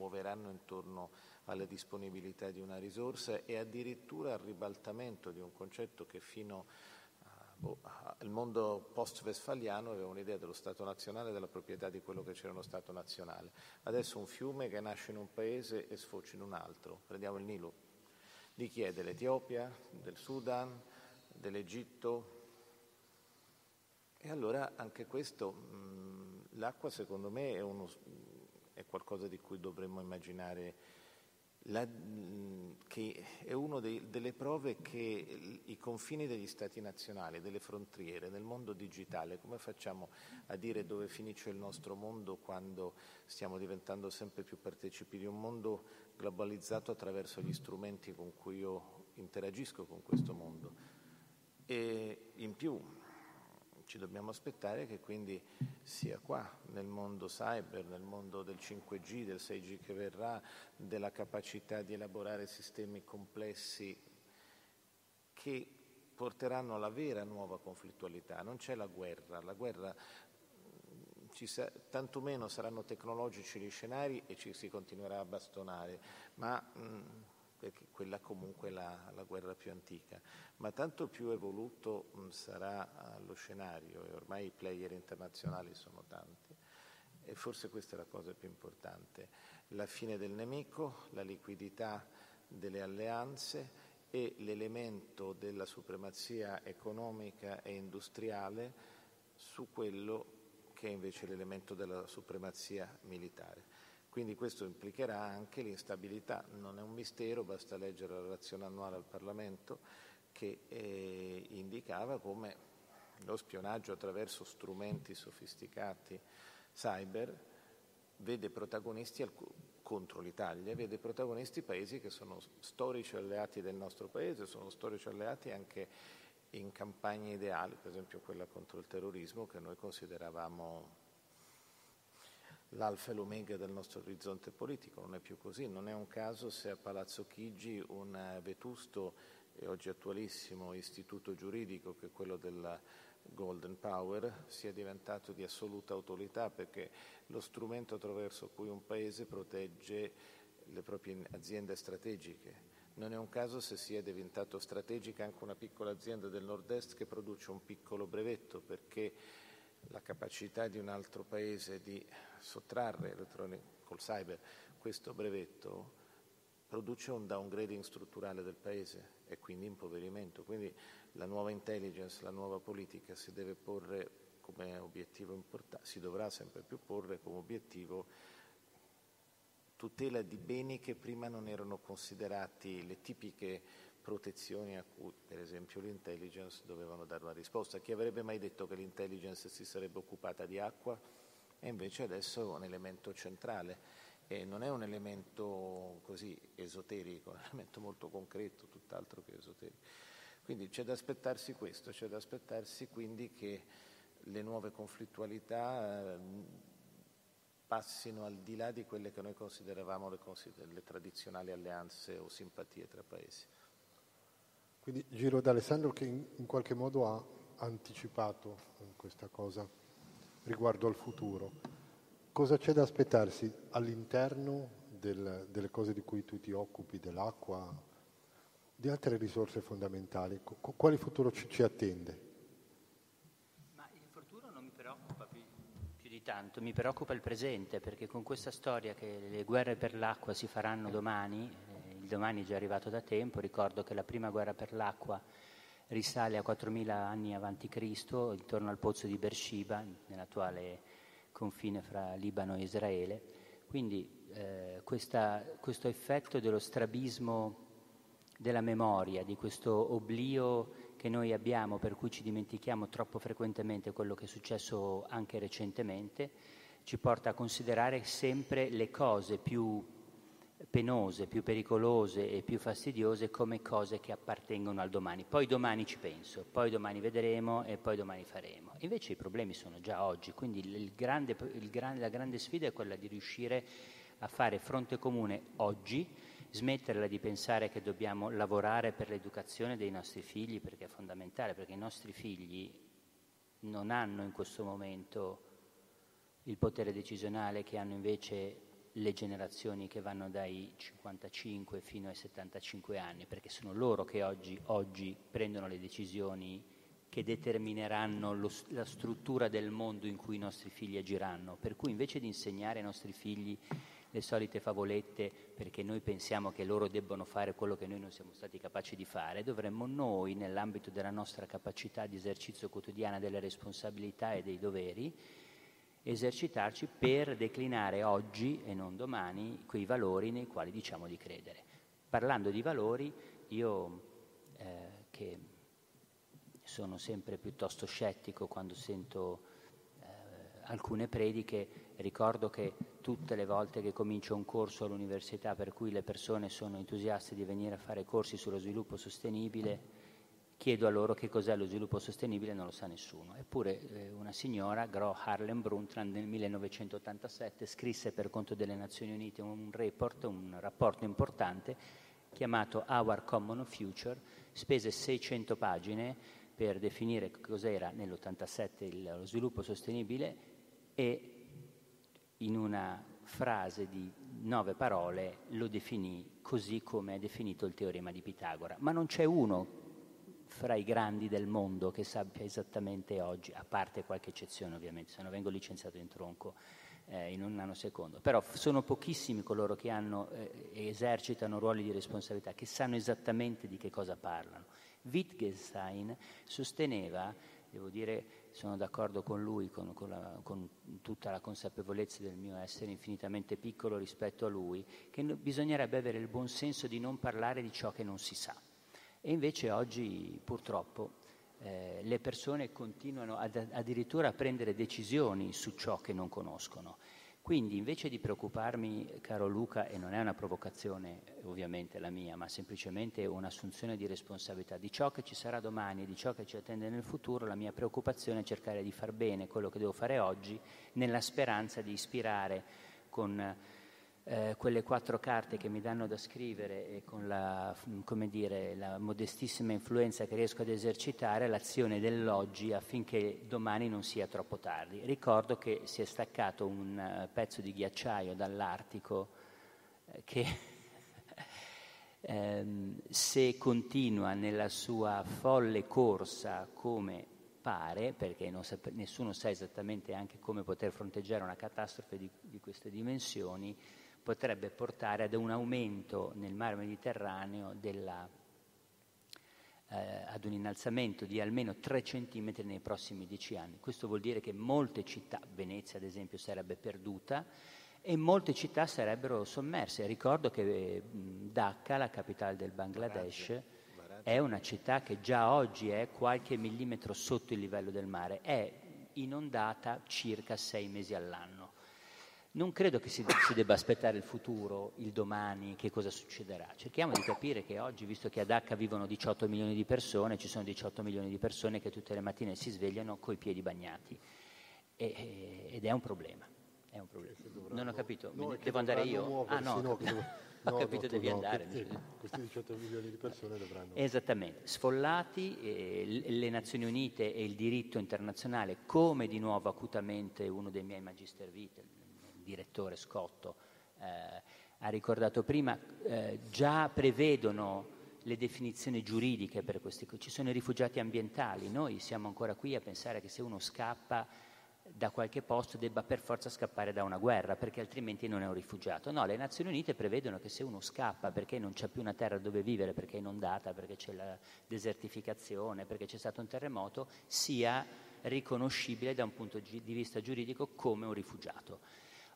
muoveranno intorno alla disponibilità di una risorsa e addirittura al ribaltamento di un concetto che fino boh, il mondo post-westfaliano aveva un'idea dello Stato nazionale e della proprietà di quello che c'era uno Stato nazionale. Adesso un fiume che nasce in un paese e sfocia in un altro. Prendiamo il Nilo. Di chi è? Dell'Etiopia, del Sudan, dell'Egitto? E allora anche questo, l'acqua secondo me è, uno, è qualcosa di cui dovremmo immaginare la, che è una delle prove che i confini degli stati nazionali, delle frontiere, nel mondo digitale, come facciamo a dire dove finisce il nostro mondo quando stiamo diventando sempre più partecipi di un mondo globalizzato attraverso gli strumenti con cui io interagisco con questo mondo? E in più, ci dobbiamo aspettare che quindi sia qua, nel mondo cyber, nel mondo del 5G, del 6G che verrà, della capacità di elaborare sistemi complessi che porteranno alla vera nuova conflittualità. Non c'è la guerra, la guerra sa, tantomeno saranno tecnologici gli scenari e ci si continuerà a bastonare, ma mh, perché quella comunque è la, la, guerra più antica, ma tanto più evoluto sarà uh, lo scenario e ormai i player internazionali sono tanti e forse questa è la cosa più importante, la fine del nemico, la liquidità delle alleanze e l'elemento della supremazia economica e industriale su quello che è invece l'elemento della supremazia militare. Quindi questo implicherà anche l'instabilità, non è un mistero, basta leggere la relazione annuale al Parlamento che eh, indicava come lo spionaggio attraverso strumenti sofisticati cyber vede protagonisti contro l'Italia, vede protagonisti paesi che sono storici alleati del nostro paese, sono storici alleati anche in campagne ideali, per esempio quella contro il terrorismo che noi consideravamo l'alfa e l'omega del nostro orizzonte politico, non è più così, non è un caso se a Palazzo Chigi un vetusto e oggi attualissimo istituto giuridico che è quello della Golden Power sia diventato di assoluta autorità perché lo strumento attraverso cui un paese protegge le proprie aziende strategiche. Non è un caso se sia diventato strategica anche una piccola azienda del nord-est che produce un piccolo brevetto perché la capacità di un altro paese di sottrarre col cyber questo brevetto produce un downgrading strutturale del paese e quindi impoverimento. Quindi la nuova intelligence, la nuova politica si deve porre come obiettivo importante, si dovrà sempre più porre come obiettivo tutela di beni che prima non erano considerati le tipiche protezioni a cui per esempio l'intelligence dovevano dare una risposta. Chi avrebbe mai detto che l'intelligence si sarebbe occupata di acqua? E invece adesso è un elemento centrale e non è un elemento così esoterico, è un elemento molto concreto, tutt'altro che esoterico. Quindi c'è da aspettarsi questo, c'è da aspettarsi quindi che le nuove conflittualità passino al di là di quelle che noi consideravamo le, le tradizionali alleanze o simpatie tra paesi. Quindi giro ad Alessandro che in, in qualche modo ha anticipato questa cosa riguardo al futuro. Cosa c'è da aspettarsi all'interno del, delle cose di cui tu ti occupi, dell'acqua, di altre risorse fondamentali? Qu- quale futuro ci, ci attende? Ma il futuro non mi preoccupa più, più di tanto, mi preoccupa il presente, perché con questa storia che le guerre per l'acqua si faranno domani, domani è già arrivato da tempo, ricordo che la prima guerra per l'acqua risale a 4.000 anni avanti Cristo, intorno al pozzo di Beersheba, nell'attuale confine fra Libano e Israele. Quindi eh, questa, questo effetto dello strabismo della memoria, di questo oblio che noi abbiamo, per cui ci dimentichiamo troppo frequentemente quello che è successo anche recentemente, ci porta a considerare sempre le cose più penose, più pericolose e più fastidiose come cose che appartengono al domani. Poi domani ci penso, poi domani vedremo e poi domani faremo. Invece i problemi sono già oggi, quindi il grande, il grande, la grande sfida è quella di riuscire a fare fronte comune oggi, smetterla di pensare che dobbiamo lavorare per l'educazione dei nostri figli, perché è fondamentale, perché i nostri figli non hanno in questo momento il potere decisionale che hanno invece le generazioni che vanno dai 55 fino ai 75 anni, perché sono loro che oggi, oggi prendono le decisioni che determineranno lo, la struttura del mondo in cui i nostri figli agiranno. Per cui invece di insegnare ai nostri figli le solite favolette perché noi pensiamo che loro debbano fare quello che noi non siamo stati capaci di fare, dovremmo noi, nell'ambito della nostra capacità di esercizio quotidiana delle responsabilità e dei doveri, esercitarci per declinare oggi e non domani quei valori nei quali diciamo di credere. Parlando di valori, io eh, che sono sempre piuttosto scettico quando sento eh, alcune prediche, ricordo che tutte le volte che comincio un corso all'università per cui le persone sono entusiaste di venire a fare corsi sullo sviluppo sostenibile, chiedo a loro che cos'è lo sviluppo sostenibile, non lo sa nessuno. Eppure eh, una signora, Gro Harlem Brundtland, nel 1987 scrisse per conto delle Nazioni Unite un report, un rapporto importante chiamato Our Common Future, spese 600 pagine per definire cos'era nell'87 lo sviluppo sostenibile e in una frase di nove parole lo definì così come è definito il teorema di Pitagora. Ma non c'è uno fra i grandi del mondo che sappia esattamente oggi, a parte qualche eccezione ovviamente, se no vengo licenziato in tronco eh, in un nanosecondo, però sono pochissimi coloro che hanno, eh, esercitano ruoli di responsabilità, che sanno esattamente di che cosa parlano. Wittgenstein sosteneva, devo dire, sono d'accordo con lui, con, con, la, con, tutta la consapevolezza del mio essere infinitamente piccolo rispetto a lui, che no, bisognerebbe avere il buon senso di non parlare di ciò che non si sa. E invece oggi purtroppo eh, le persone continuano ad, addirittura a prendere decisioni su ciò che non conoscono. Quindi invece di preoccuparmi, caro Luca, e non è una provocazione ovviamente la mia, ma semplicemente un'assunzione di responsabilità di ciò che ci sarà domani di ciò che ci attende nel futuro, la mia preoccupazione è cercare di far bene quello che devo fare oggi nella speranza di ispirare con eh, quelle quattro carte che mi danno da scrivere e con la, dire, la, modestissima influenza che riesco ad esercitare l'azione dell'oggi affinché domani non sia troppo tardi. Ricordo che si è staccato un uh, pezzo di ghiacciaio dall'Artico eh, che ehm, se continua nella sua folle corsa come pare, perché sa, nessuno sa esattamente anche come poter fronteggiare una catastrofe di, di queste dimensioni, potrebbe portare ad un aumento nel mare Mediterraneo della, eh, ad un innalzamento di almeno 3 cm nei prossimi 10 anni. Questo vuol dire che molte città, Venezia ad esempio, sarebbe perduta e molte città sarebbero sommerse. Ricordo che Dhaka, la capitale del Bangladesh, è una città che già oggi è qualche millimetro sotto il livello del mare, è inondata circa sei mesi all'anno. Non credo che si, si, debba aspettare il futuro, il domani, che cosa succederà. Cerchiamo di capire che oggi, visto che ad H vivono 18 milioni di persone, ci sono 18 milioni di persone che tutte le mattine si svegliano coi piedi bagnati. E, ed è un problema. È un problema. Non ho capito, no, devo andare io? Ah no, no devo, ho capito, no, devi no, andare. Che, questi 18 milioni di persone dovranno... Esattamente, sfollati, eh, le Nazioni Unite e il diritto internazionale, come di nuovo acutamente uno dei miei magister vitae, direttore Scotto eh, ha ricordato prima, eh, già prevedono le definizioni giuridiche per questi ci sono i rifugiati ambientali, noi siamo ancora qui a pensare che se uno scappa da qualche posto debba per forza scappare da una guerra, perché altrimenti non è un rifugiato. No, le Nazioni Unite prevedono che se uno scappa perché non c'è più una terra dove vivere, perché è inondata, perché c'è la desertificazione, perché c'è stato un terremoto, sia riconoscibile da un punto di vista giuridico come un rifugiato.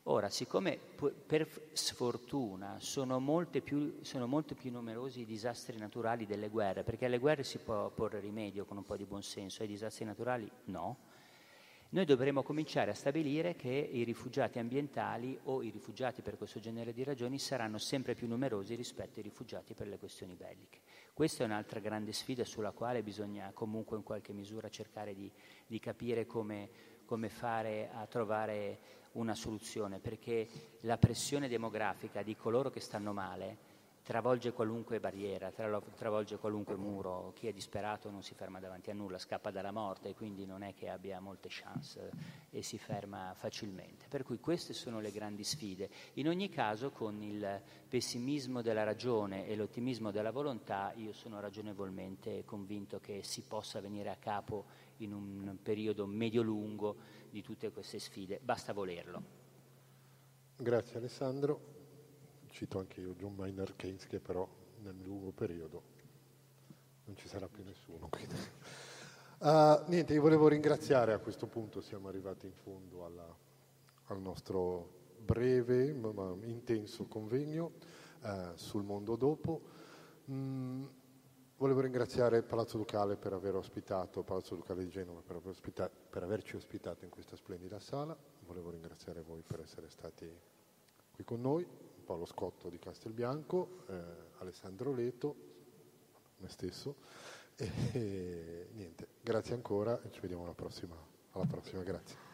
Ora, siccome per sfortuna sono, più, sono molto più numerosi i disastri naturali delle guerre, perché alle guerre si può porre rimedio con un po' di buonsenso, ai disastri naturali no, noi dovremo cominciare a stabilire che i rifugiati ambientali o i rifugiati per questo genere di ragioni saranno sempre più numerosi rispetto ai rifugiati per le questioni belliche. Questa è un'altra grande sfida sulla quale bisogna comunque in qualche misura cercare di, di capire come, come fare a trovare una soluzione, perché la pressione demografica di coloro che stanno male travolge qualunque barriera, travolge qualunque muro, chi è disperato non si ferma davanti a nulla, scappa dalla morte e quindi non è che abbia molte chance e si ferma facilmente. Per cui queste sono le grandi sfide. In ogni caso con il pessimismo della ragione e l'ottimismo della volontà io sono ragionevolmente convinto che si possa venire a capo in un periodo medio-lungo di tutte queste sfide, basta volerlo. Grazie Alessandro cito anche io John Maynard Keynes che però nel lungo periodo non ci sarà più nessuno. Uh, niente, io volevo ringraziare a questo punto, siamo arrivati in fondo alla, al nostro breve ma intenso convegno uh, sul mondo dopo. Mm, volevo ringraziare Palazzo Ducale per aver ospitato, Palazzo Ducale di Genova per, aver ospitato, per averci ospitato in questa splendida sala. Volevo ringraziare voi per essere stati qui con noi. Paolo Scotto di Castelbianco, eh, Alessandro Leto, me stesso. E, e, niente, grazie ancora e ci vediamo alla prossima. Alla prossima grazie.